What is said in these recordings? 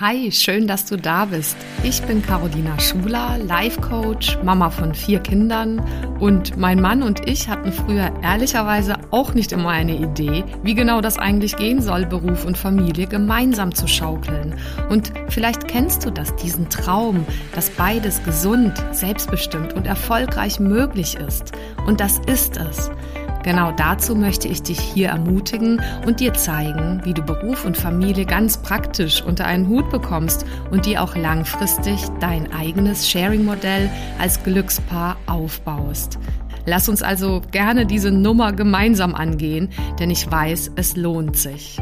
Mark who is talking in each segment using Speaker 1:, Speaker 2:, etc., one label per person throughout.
Speaker 1: Hi, schön, dass du da bist. Ich bin Carolina Schuler, Life Coach, Mama von vier Kindern und mein Mann und ich hatten früher ehrlicherweise auch nicht immer eine Idee, wie genau das eigentlich gehen soll, Beruf und Familie gemeinsam zu schaukeln. Und vielleicht kennst du das, diesen Traum, dass beides gesund, selbstbestimmt und erfolgreich möglich ist. Und das ist es. Genau dazu möchte ich dich hier ermutigen und dir zeigen, wie du Beruf und Familie ganz praktisch unter einen Hut bekommst und dir auch langfristig dein eigenes Sharing-Modell als Glückspaar aufbaust. Lass uns also gerne diese Nummer gemeinsam angehen, denn ich weiß, es lohnt sich.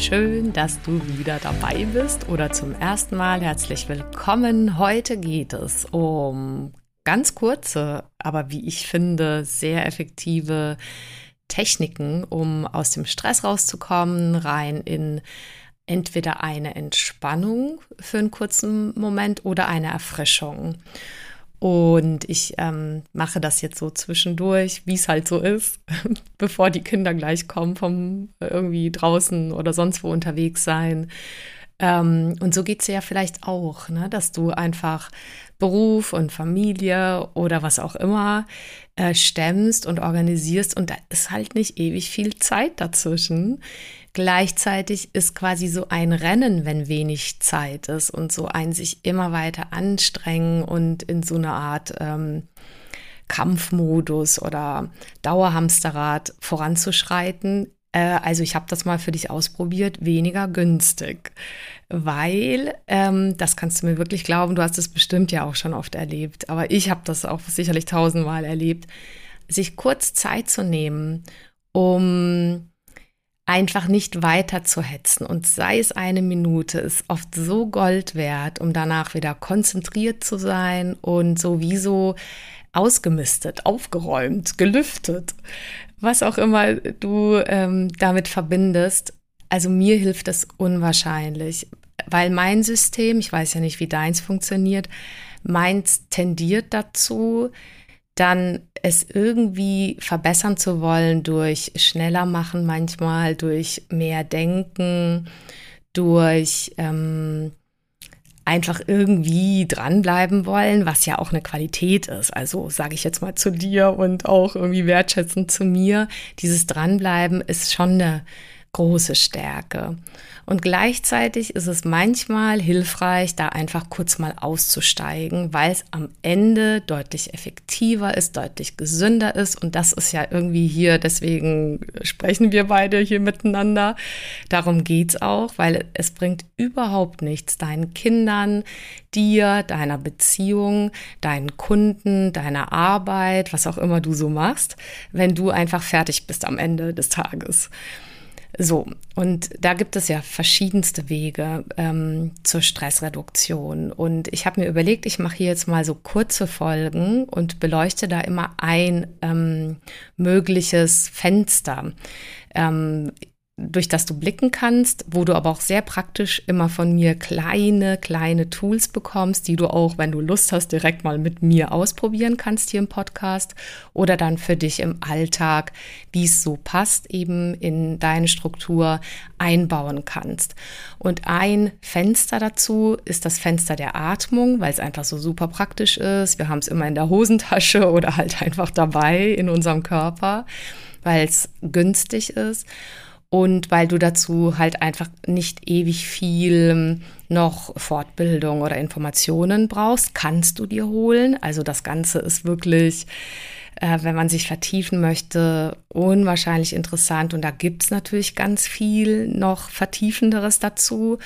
Speaker 1: Schön, dass du wieder dabei bist oder zum ersten Mal herzlich willkommen. Heute geht es um ganz kurze, aber wie ich finde, sehr effektive Techniken, um aus dem Stress rauszukommen, rein in entweder eine Entspannung für einen kurzen Moment oder eine Erfrischung. Und ich ähm, mache das jetzt so zwischendurch, wie es halt so ist, bevor die Kinder gleich kommen vom irgendwie draußen oder sonst wo unterwegs sein. Ähm, und so geht es ja vielleicht auch, ne? dass du einfach Beruf und Familie oder was auch immer äh, stemmst und organisierst und da ist halt nicht ewig viel Zeit dazwischen. Gleichzeitig ist quasi so ein Rennen, wenn wenig Zeit ist und so ein sich immer weiter anstrengen und in so eine Art ähm, Kampfmodus oder Dauerhamsterrad voranzuschreiten. Äh, also ich habe das mal für dich ausprobiert, weniger günstig, weil ähm, das kannst du mir wirklich glauben, du hast es bestimmt ja auch schon oft erlebt, aber ich habe das auch sicherlich tausendmal erlebt, sich kurz Zeit zu nehmen, um einfach nicht weiter zu hetzen. Und sei es eine Minute, ist oft so Gold wert, um danach wieder konzentriert zu sein und sowieso ausgemistet, aufgeräumt, gelüftet, was auch immer du ähm, damit verbindest. Also mir hilft das unwahrscheinlich, weil mein System, ich weiß ja nicht, wie deins funktioniert, meins tendiert dazu, dann es irgendwie verbessern zu wollen durch schneller machen manchmal, durch mehr denken, durch ähm, einfach irgendwie dranbleiben wollen, was ja auch eine Qualität ist. Also sage ich jetzt mal zu dir und auch irgendwie wertschätzend zu mir. Dieses Dranbleiben ist schon eine große Stärke. Und gleichzeitig ist es manchmal hilfreich, da einfach kurz mal auszusteigen, weil es am Ende deutlich effektiver ist, deutlich gesünder ist. Und das ist ja irgendwie hier, deswegen sprechen wir beide hier miteinander. Darum geht's auch, weil es bringt überhaupt nichts deinen Kindern, dir, deiner Beziehung, deinen Kunden, deiner Arbeit, was auch immer du so machst, wenn du einfach fertig bist am Ende des Tages. So, und da gibt es ja verschiedenste Wege ähm, zur Stressreduktion. Und ich habe mir überlegt, ich mache hier jetzt mal so kurze Folgen und beleuchte da immer ein ähm, mögliches Fenster. Ähm, durch das du blicken kannst, wo du aber auch sehr praktisch immer von mir kleine, kleine Tools bekommst, die du auch, wenn du Lust hast, direkt mal mit mir ausprobieren kannst hier im Podcast oder dann für dich im Alltag, wie es so passt, eben in deine Struktur einbauen kannst. Und ein Fenster dazu ist das Fenster der Atmung, weil es einfach so super praktisch ist. Wir haben es immer in der Hosentasche oder halt einfach dabei in unserem Körper, weil es günstig ist und weil du dazu halt einfach nicht ewig viel ähm, noch Fortbildung oder Informationen brauchst, kannst du dir holen. Also das Ganze ist wirklich, äh, wenn man sich vertiefen möchte, unwahrscheinlich interessant und da gibt's natürlich ganz viel noch Vertiefenderes dazu.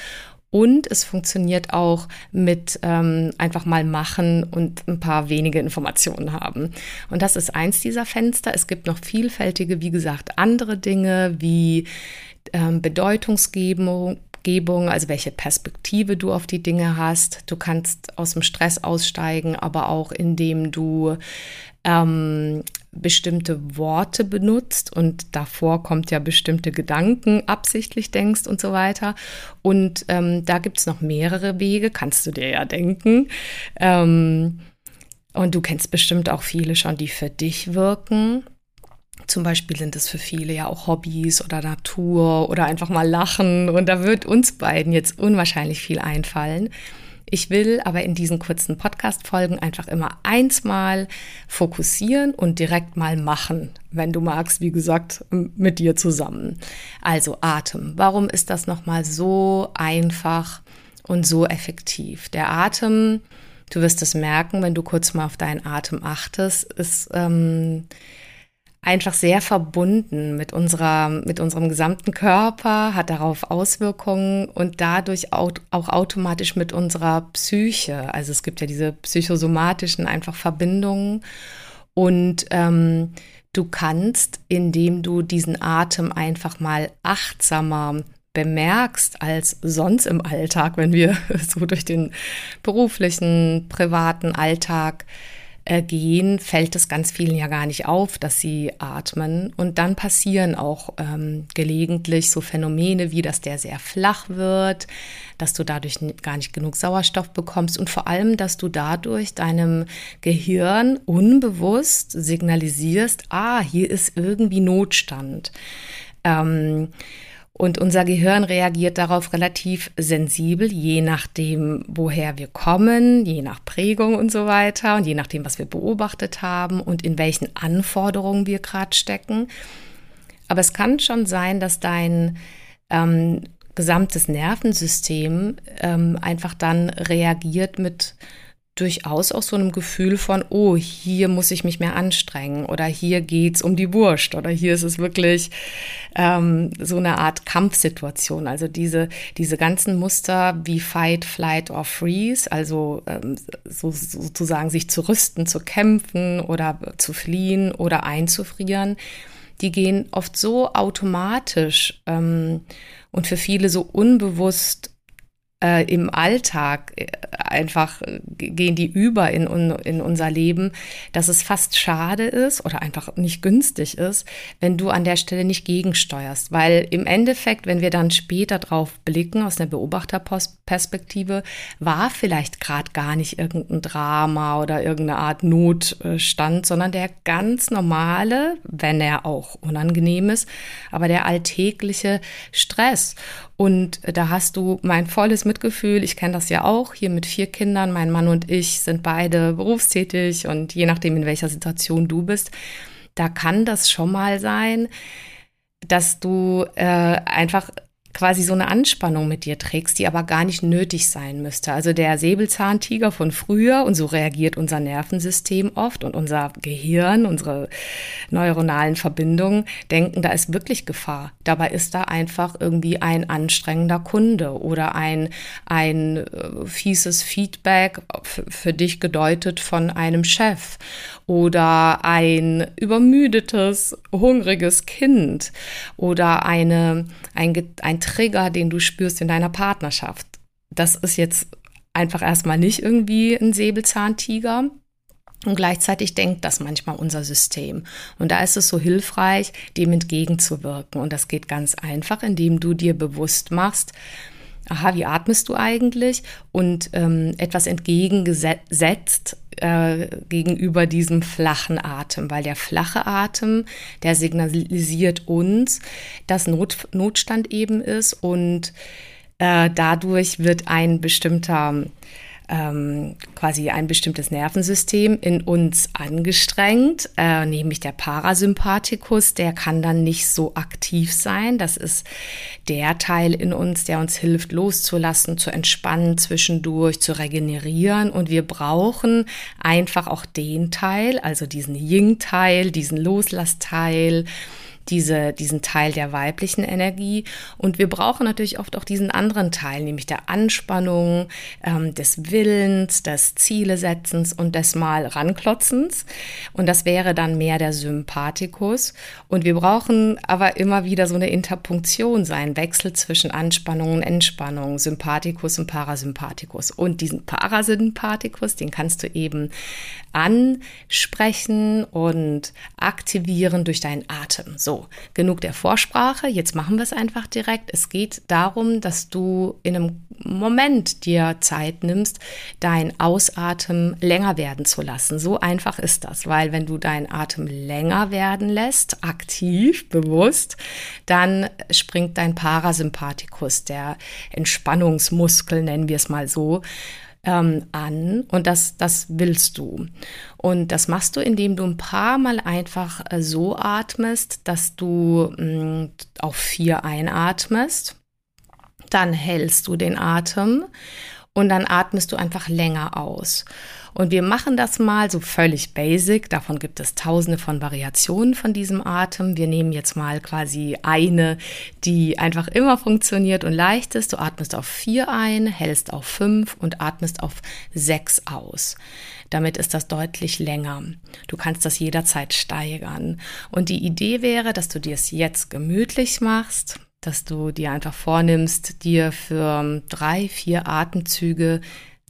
Speaker 1: Und es funktioniert auch mit ähm, einfach mal machen und ein paar wenige Informationen haben. Und das ist eins dieser Fenster. Es gibt noch vielfältige, wie gesagt, andere Dinge wie ähm, Bedeutungsgebung, also welche Perspektive du auf die Dinge hast. Du kannst aus dem Stress aussteigen, aber auch indem du ähm, bestimmte Worte benutzt und davor kommt ja bestimmte Gedanken absichtlich denkst und so weiter. Und ähm, da gibt es noch mehrere Wege, kannst du dir ja denken. Ähm, und du kennst bestimmt auch viele schon, die für dich wirken. Zum Beispiel sind es für viele ja auch Hobbys oder Natur oder einfach mal lachen. Und da wird uns beiden jetzt unwahrscheinlich viel einfallen. Ich will aber in diesen kurzen Podcast-Folgen einfach immer eins mal fokussieren und direkt mal machen, wenn du magst, wie gesagt, mit dir zusammen. Also Atem. Warum ist das nochmal so einfach und so effektiv? Der Atem, du wirst es merken, wenn du kurz mal auf deinen Atem achtest, ist ähm, einfach sehr verbunden mit unserer, mit unserem gesamten Körper, hat darauf Auswirkungen und dadurch auch, auch automatisch mit unserer Psyche. Also es gibt ja diese psychosomatischen einfach Verbindungen und ähm, du kannst, indem du diesen Atem einfach mal achtsamer bemerkst als sonst im Alltag, wenn wir so durch den beruflichen, privaten Alltag äh, gehen, fällt es ganz vielen ja gar nicht auf, dass sie atmen. Und dann passieren auch ähm, gelegentlich so Phänomene wie, dass der sehr flach wird, dass du dadurch gar nicht genug Sauerstoff bekommst und vor allem, dass du dadurch deinem Gehirn unbewusst signalisierst, ah, hier ist irgendwie Notstand. Ähm, und unser Gehirn reagiert darauf relativ sensibel, je nachdem, woher wir kommen, je nach Prägung und so weiter und je nachdem, was wir beobachtet haben und in welchen Anforderungen wir gerade stecken. Aber es kann schon sein, dass dein ähm, gesamtes Nervensystem ähm, einfach dann reagiert mit durchaus auch so einem Gefühl von, oh, hier muss ich mich mehr anstrengen oder hier geht's um die Wurst oder hier ist es wirklich ähm, so eine Art Kampfsituation. Also diese, diese ganzen Muster wie Fight, Flight or Freeze, also ähm, so, sozusagen sich zu rüsten, zu kämpfen oder zu fliehen oder einzufrieren, die gehen oft so automatisch ähm, und für viele so unbewusst äh, im Alltag äh, einfach äh, gehen die über in, in unser Leben, dass es fast schade ist oder einfach nicht günstig ist, wenn du an der Stelle nicht gegensteuerst. Weil im Endeffekt, wenn wir dann später drauf blicken, aus einer Beobachterperspektive, war vielleicht gerade gar nicht irgendein Drama oder irgendeine Art Notstand, sondern der ganz normale, wenn er auch unangenehm ist, aber der alltägliche Stress. Und da hast du mein volles Mitgefühl. Ich kenne das ja auch hier mit vier Kindern. Mein Mann und ich sind beide berufstätig und je nachdem, in welcher Situation du bist, da kann das schon mal sein, dass du äh, einfach quasi so eine Anspannung mit dir trägst, die aber gar nicht nötig sein müsste. Also der Säbelzahntiger von früher, und so reagiert unser Nervensystem oft und unser Gehirn, unsere neuronalen Verbindungen, denken, da ist wirklich Gefahr. Dabei ist da einfach irgendwie ein anstrengender Kunde oder ein, ein äh, fieses Feedback für dich gedeutet von einem Chef oder ein übermüdetes, hungriges Kind oder eine, ein, ein Trigger, den du spürst in deiner Partnerschaft. Das ist jetzt einfach erstmal nicht irgendwie ein Säbelzahntiger. Und gleichzeitig denkt das manchmal unser System. Und da ist es so hilfreich, dem entgegenzuwirken. Und das geht ganz einfach, indem du dir bewusst machst, aha, wie atmest du eigentlich? Und ähm, etwas entgegengesetzt äh, gegenüber diesem flachen Atem, weil der flache Atem, der signalisiert uns, dass Not, Notstand eben ist und äh, dadurch wird ein bestimmter ähm, quasi ein bestimmtes Nervensystem in uns angestrengt, äh, nämlich der Parasympathikus, der kann dann nicht so aktiv sein. Das ist der Teil in uns, der uns hilft, loszulassen, zu entspannen, zwischendurch zu regenerieren. Und wir brauchen einfach auch den Teil, also diesen Ying-Teil, diesen Loslassteil, diese, diesen Teil der weiblichen Energie. Und wir brauchen natürlich oft auch diesen anderen Teil, nämlich der Anspannung, ähm, des Willens, des Zielesetzens und des Mal ranklotzens. Und das wäre dann mehr der Sympathikus. Und wir brauchen aber immer wieder so eine Interpunktion sein, Wechsel zwischen Anspannung und Entspannung, Sympathikus und Parasympathikus. Und diesen Parasympathikus, den kannst du eben ansprechen und aktivieren durch deinen Atem. So, So, genug der Vorsprache. Jetzt machen wir es einfach direkt. Es geht darum, dass du in einem Moment dir Zeit nimmst, dein Ausatmen länger werden zu lassen. So einfach ist das, weil wenn du deinen Atem länger werden lässt, aktiv, bewusst, dann springt dein Parasympathikus, der Entspannungsmuskel, nennen wir es mal so, ähm, an und das, das willst du. Und das machst du, indem du ein paar Mal einfach äh, so atmest, dass du mh, mm, auf vier einatmest. Dann hältst du den Atem und dann atmest du einfach länger aus. Und wir machen das mal so völlig basic. Davon gibt es tausende von Variationen von diesem Atem. Wir nehmen jetzt mal quasi eine, die einfach immer funktioniert und leicht ist. Du atmest auf vier ein, hältst auf fünf und atmest auf sechs aus. Damit ist das deutlich länger. Du kannst das jederzeit steigern. Und die Idee wäre, dass du dir es jetzt gemütlich machst, dass du dir einfach vornimmst, dir für drei, vier Atemzüge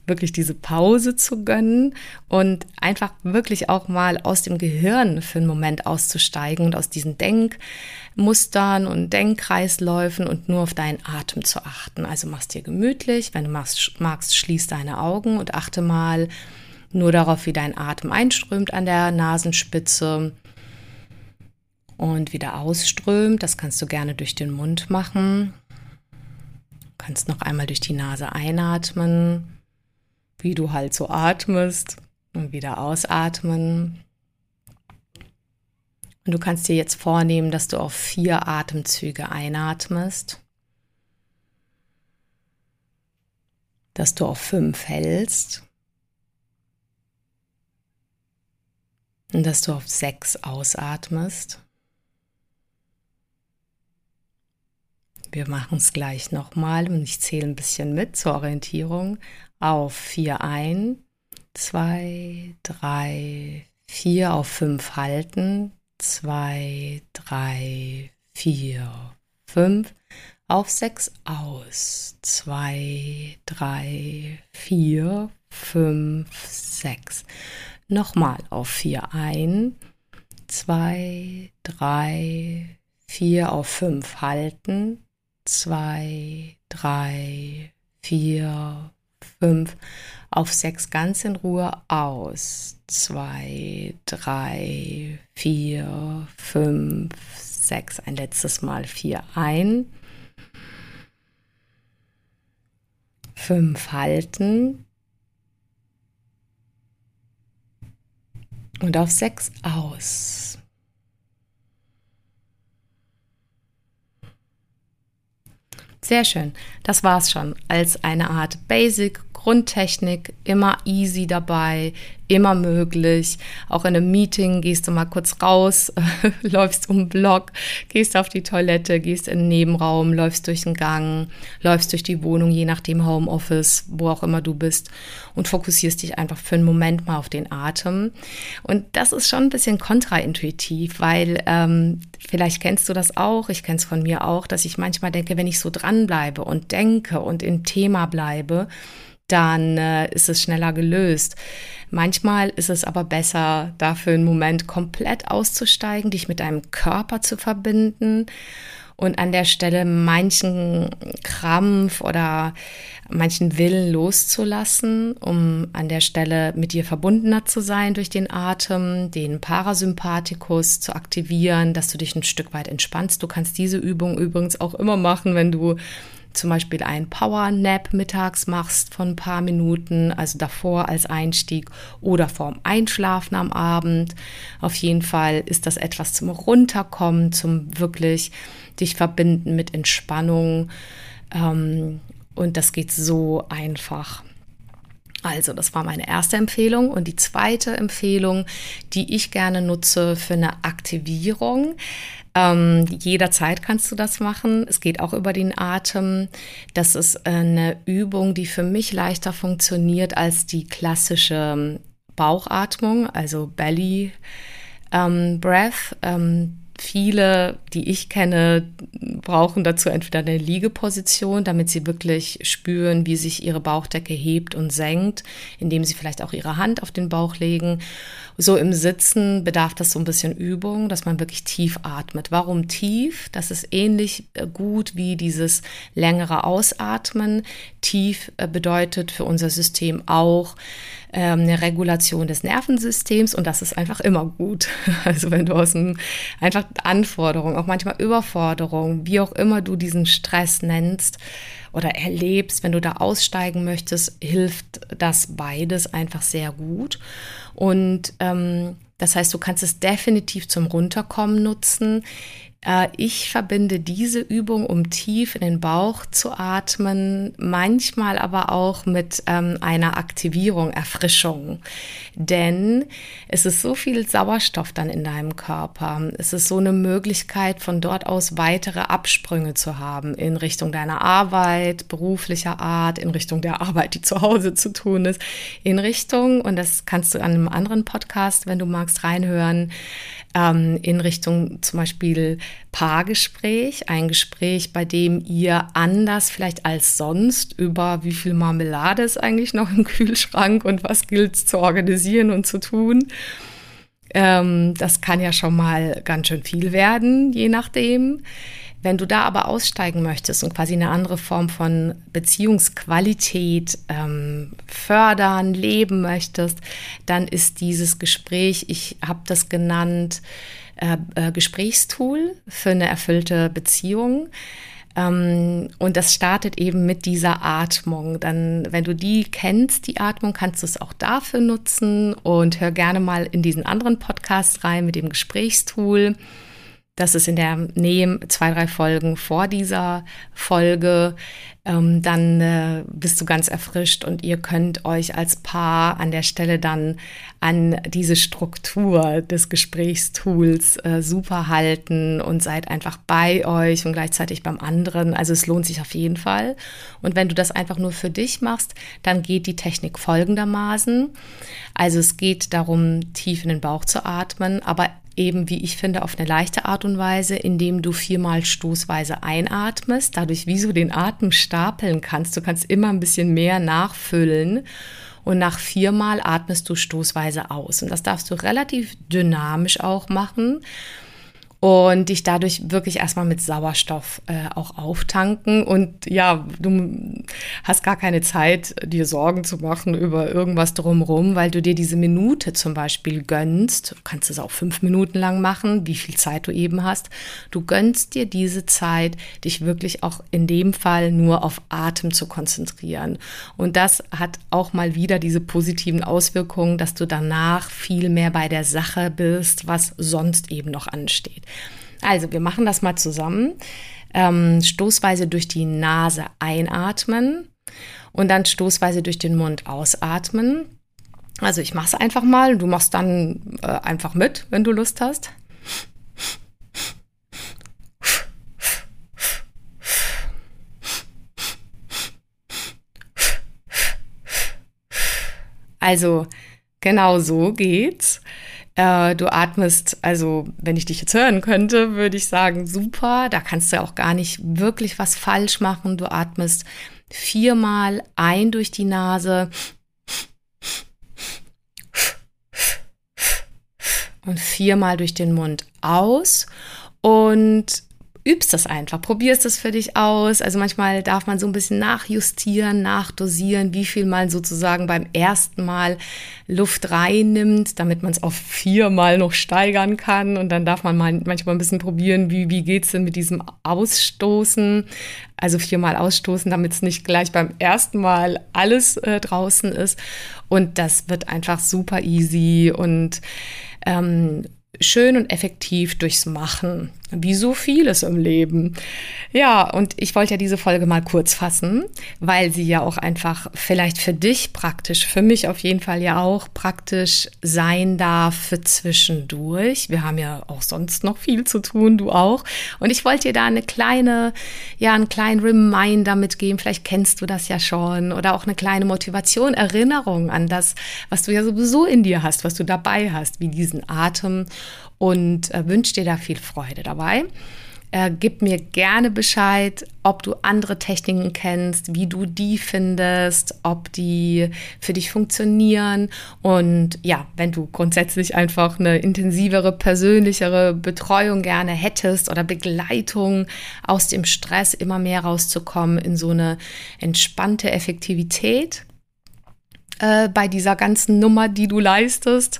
Speaker 1: wirklich diese Pause zu gönnen und einfach wirklich auch mal aus dem Gehirn für einen Moment auszusteigen und aus diesen Denkmustern und Denkkreisläufen und nur auf deinen Atem zu achten. Also machst dir gemütlich, wenn du magst, magst schließ deine Augen und achte mal nur darauf, wie dein Atem einströmt an der Nasenspitze und wieder ausströmt. Das kannst du gerne durch den Mund machen. Du kannst noch einmal durch die Nase einatmen wie du halt so atmest und wieder ausatmen. Und du kannst dir jetzt vornehmen, dass du auf vier Atemzüge einatmest, dass du auf fünf hältst und dass du auf sechs ausatmest. Wir machen es gleich nochmal und ich zähle ein bisschen mit zur Orientierung auf 4 ein, 2, 3, 4 auf 5 halten, 2, 3, 4, 5 auf 6 aus, 2, 3, 4, 5, 6. Nochmal auf 4 ein, 2, 3, 4 auf 5 halten, 2, 3, 4, fünf, auf sechs ganz in Ruhe aus. Zwei, drei, vier, fünf, sechs. Ein letztes Mal vier ein. Fünf halten. Und auf sechs aus. Sehr schön. Das war's schon. Als eine Art Basic Grundtechnik, immer easy dabei, immer möglich. Auch in einem Meeting gehst du mal kurz raus, läufst um den Block, gehst auf die Toilette, gehst in den Nebenraum, läufst durch den Gang, läufst durch die Wohnung, je nachdem Homeoffice, wo auch immer du bist und fokussierst dich einfach für einen Moment mal auf den Atem. Und das ist schon ein bisschen kontraintuitiv, weil ähm, vielleicht kennst du das auch, ich kenne es von mir auch, dass ich manchmal denke, wenn ich so dranbleibe und denke und im Thema bleibe, dann äh, ist es schneller gelöst. Manchmal ist es aber besser, dafür einen Moment komplett auszusteigen, dich mit deinem Körper zu verbinden und an der Stelle manchen Krampf oder manchen Willen loszulassen, um an der Stelle mit dir verbundener zu sein durch den Atem, den Parasympathikus zu aktivieren, dass du dich ein Stück weit entspannst. Du kannst diese Übung übrigens auch immer machen, wenn du zum Beispiel einen Power Nap mittags machst von ein paar Minuten, also davor als Einstieg oder vorm Einschlafen am Abend. Auf jeden Fall ist das etwas zum Runterkommen, zum wirklich dich verbinden mit Entspannung. Ähm, und das geht so einfach. Also, das war meine erste Empfehlung. Und die zweite Empfehlung, die ich gerne nutze für eine Aktivierung, ähm, jederzeit kannst du das machen. Es geht auch über den Atem. Das ist eine Übung, die für mich leichter funktioniert als die klassische Bauchatmung, also Belly ähm, Breath. Ähm, viele, die ich kenne, brauchen dazu entweder eine Liegeposition, damit sie wirklich spüren, wie sich ihre Bauchdecke hebt und senkt, indem sie vielleicht auch ihre Hand auf den Bauch legen. So im Sitzen bedarf das so ein bisschen Übung, dass man wirklich tief atmet. Warum tief? Das ist ähnlich äh, gut wie dieses längere Ausatmen. Tief äh, bedeutet für unser System auch, ähm, eine Regulation des Nervensystems und das ist einfach immer gut. Also wenn du aus einem einfach Anforderungen, auch manchmal Überforderung, wie auch immer du diesen Stress nennst oder erlebst, wenn du da aussteigen möchtest, hilft das beides einfach sehr gut. Und ähm, das heißt, du kannst es definitiv zum Runterkommen nutzen. Äh, ich verbinde diese Übung, um tief in den Bauch zu atmen, manchmal aber auch mit ähm, einer Aktivierung, Erfrischung. Denn es ist so viel Sauerstoff dann in deinem Körper. Es ist so eine Möglichkeit, von dort aus weitere Absprünge zu haben in Richtung deiner Arbeit, beruflicher Art, in Richtung der Arbeit, die zu Hause zu tun ist, in Richtung, und das kannst du an einem anderen Podcast, wenn du magst, reinhören, ähm, in Richtung zum Beispiel Paargespräch, ein Gespräch, bei dem ihr anders vielleicht als sonst über wie viel Marmelade ist eigentlich noch im Kühlschrank und was gilt zu organisieren und zu tun. Ähm, das kann ja schon mal ganz schön viel werden, je nachdem. Wenn du da aber aussteigen möchtest und quasi eine andere Form von Beziehungsqualität ähm, fördern, leben möchtest, dann ist dieses Gespräch, ich habe das genannt, äh, äh, Gesprächstool für eine erfüllte Beziehung. Ähm, und das startet eben mit dieser Atmung. Dann, wenn du die kennst, die Atmung, kannst du es auch dafür nutzen und hör gerne mal in diesen anderen Podcast rein mit dem Gesprächstool. Das ist in der Nähe zwei, drei Folgen vor dieser Folge. Ähm, dann äh, bist du ganz erfrischt und ihr könnt euch als Paar an der Stelle dann an diese Struktur des Gesprächstools äh, super halten und seid einfach bei euch und gleichzeitig beim anderen. Also es lohnt sich auf jeden Fall. Und wenn du das einfach nur für dich machst, dann geht die Technik folgendermaßen. Also es geht darum, tief in den Bauch zu atmen, aber eben, wie ich finde, auf eine leichte Art und Weise, indem du viermal stoßweise einatmest, dadurch wie du den Atem stapeln kannst. Du kannst immer ein bisschen mehr nachfüllen und nach viermal atmest du stoßweise aus. Und das darfst du relativ dynamisch auch machen und dich dadurch wirklich erstmal mit Sauerstoff äh, auch auftanken. Und ja, du hast gar keine Zeit, dir Sorgen zu machen über irgendwas drumherum, weil du dir diese Minute zum Beispiel gönnst. Du kannst es auch fünf Minuten lang machen, wie viel Zeit du eben hast. Du gönnst dir diese Zeit, dich wirklich auch in dem Fall nur auf Atem zu konzentrieren. Und das hat auch mal wieder diese positiven Auswirkungen, dass du danach viel mehr bei der Sache bist, was sonst eben noch ansteht. Also, wir machen das mal zusammen. Ähm, stoßweise durch die Nase einatmen und dann stoßweise durch den Mund ausatmen. Also ich mache es einfach mal. Du machst dann äh, einfach mit, wenn du Lust hast. Also genau so geht's. Äh, du atmest, also wenn ich dich jetzt hören könnte, würde ich sagen, super, da kannst du auch gar nicht wirklich was falsch machen. Du atmest viermal ein durch die Nase und viermal durch den Mund aus. Und übst das einfach, probierst es für dich aus. Also manchmal darf man so ein bisschen nachjustieren, nachdosieren, wie viel man sozusagen beim ersten Mal Luft reinnimmt, damit man es auf viermal noch steigern kann. Und dann darf man mal manchmal ein bisschen probieren, wie, wie geht's denn mit diesem Ausstoßen? Also viermal ausstoßen, damit es nicht gleich beim ersten Mal alles äh, draußen ist. Und das wird einfach super easy und ähm, schön und effektiv durchs Machen. Wie so vieles im Leben. Ja, und ich wollte ja diese Folge mal kurz fassen, weil sie ja auch einfach vielleicht für dich praktisch, für mich auf jeden Fall ja auch praktisch sein darf für zwischendurch. Wir haben ja auch sonst noch viel zu tun, du auch. Und ich wollte dir da eine kleine, ja, einen kleinen Reminder mitgeben. Vielleicht kennst du das ja schon oder auch eine kleine Motivation, Erinnerung an das, was du ja sowieso in dir hast, was du dabei hast, wie diesen Atem und äh, wünsche dir da viel Freude dabei. Äh, gib mir gerne Bescheid, ob du andere Techniken kennst, wie du die findest, ob die für dich funktionieren. Und ja, wenn du grundsätzlich einfach eine intensivere, persönlichere Betreuung gerne hättest oder Begleitung aus dem Stress immer mehr rauszukommen in so eine entspannte Effektivität äh, bei dieser ganzen Nummer, die du leistest,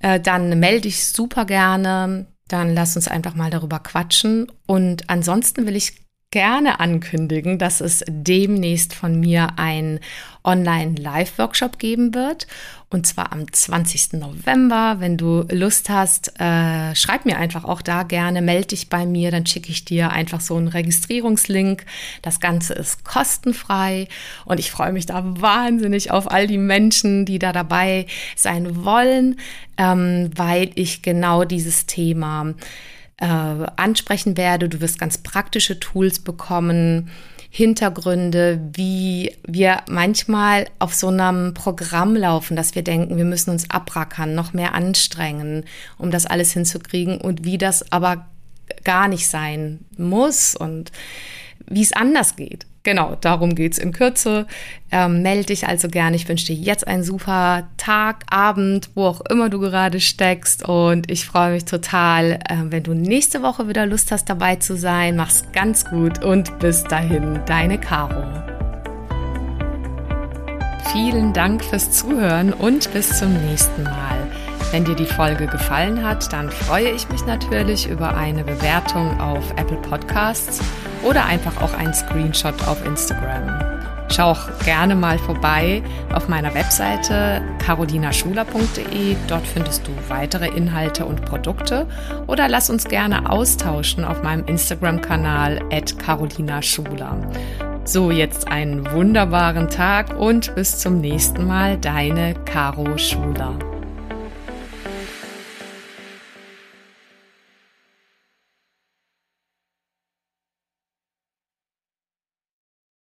Speaker 1: äh, dann melde dich super gerne dann lass uns einfach mal darüber quatschen. Und ansonsten will ich gerne ankündigen, dass es demnächst von mir ein Online-Live-Workshop geben wird. Und zwar am 20. November. Wenn du Lust hast, äh, schreib mir einfach auch da gerne, melde dich bei mir, dann schicke ich dir einfach so einen Registrierungslink. Das Ganze ist kostenfrei und ich freue mich da wahnsinnig auf all die Menschen, die da dabei sein wollen, ähm, weil ich genau dieses Thema äh, ansprechen werde. Du wirst ganz praktische Tools bekommen, Hintergründe, wie wir manchmal auf so einem Programm laufen, dass wir denken, wir müssen uns abrackern, noch mehr anstrengen, um das alles hinzukriegen und wie das aber gar nicht sein muss und wie es anders geht. Genau, darum geht es in Kürze. Ähm, melde dich also gerne. Ich wünsche dir jetzt einen super Tag, Abend, wo auch immer du gerade steckst. Und ich freue mich total, äh, wenn du nächste Woche wieder Lust hast, dabei zu sein. Mach's ganz gut und bis dahin, deine Caro. Vielen Dank fürs Zuhören und bis zum nächsten Mal. Wenn dir die Folge gefallen hat, dann freue ich mich natürlich über eine Bewertung auf Apple Podcasts oder einfach auch einen Screenshot auf Instagram. Schau auch gerne mal vorbei auf meiner Webseite carolinaschuler.de. Dort findest du weitere Inhalte und Produkte. Oder lass uns gerne austauschen auf meinem Instagram-Kanal at carolinaschuler. So, jetzt einen wunderbaren Tag und bis zum nächsten Mal, deine Caro Schuler.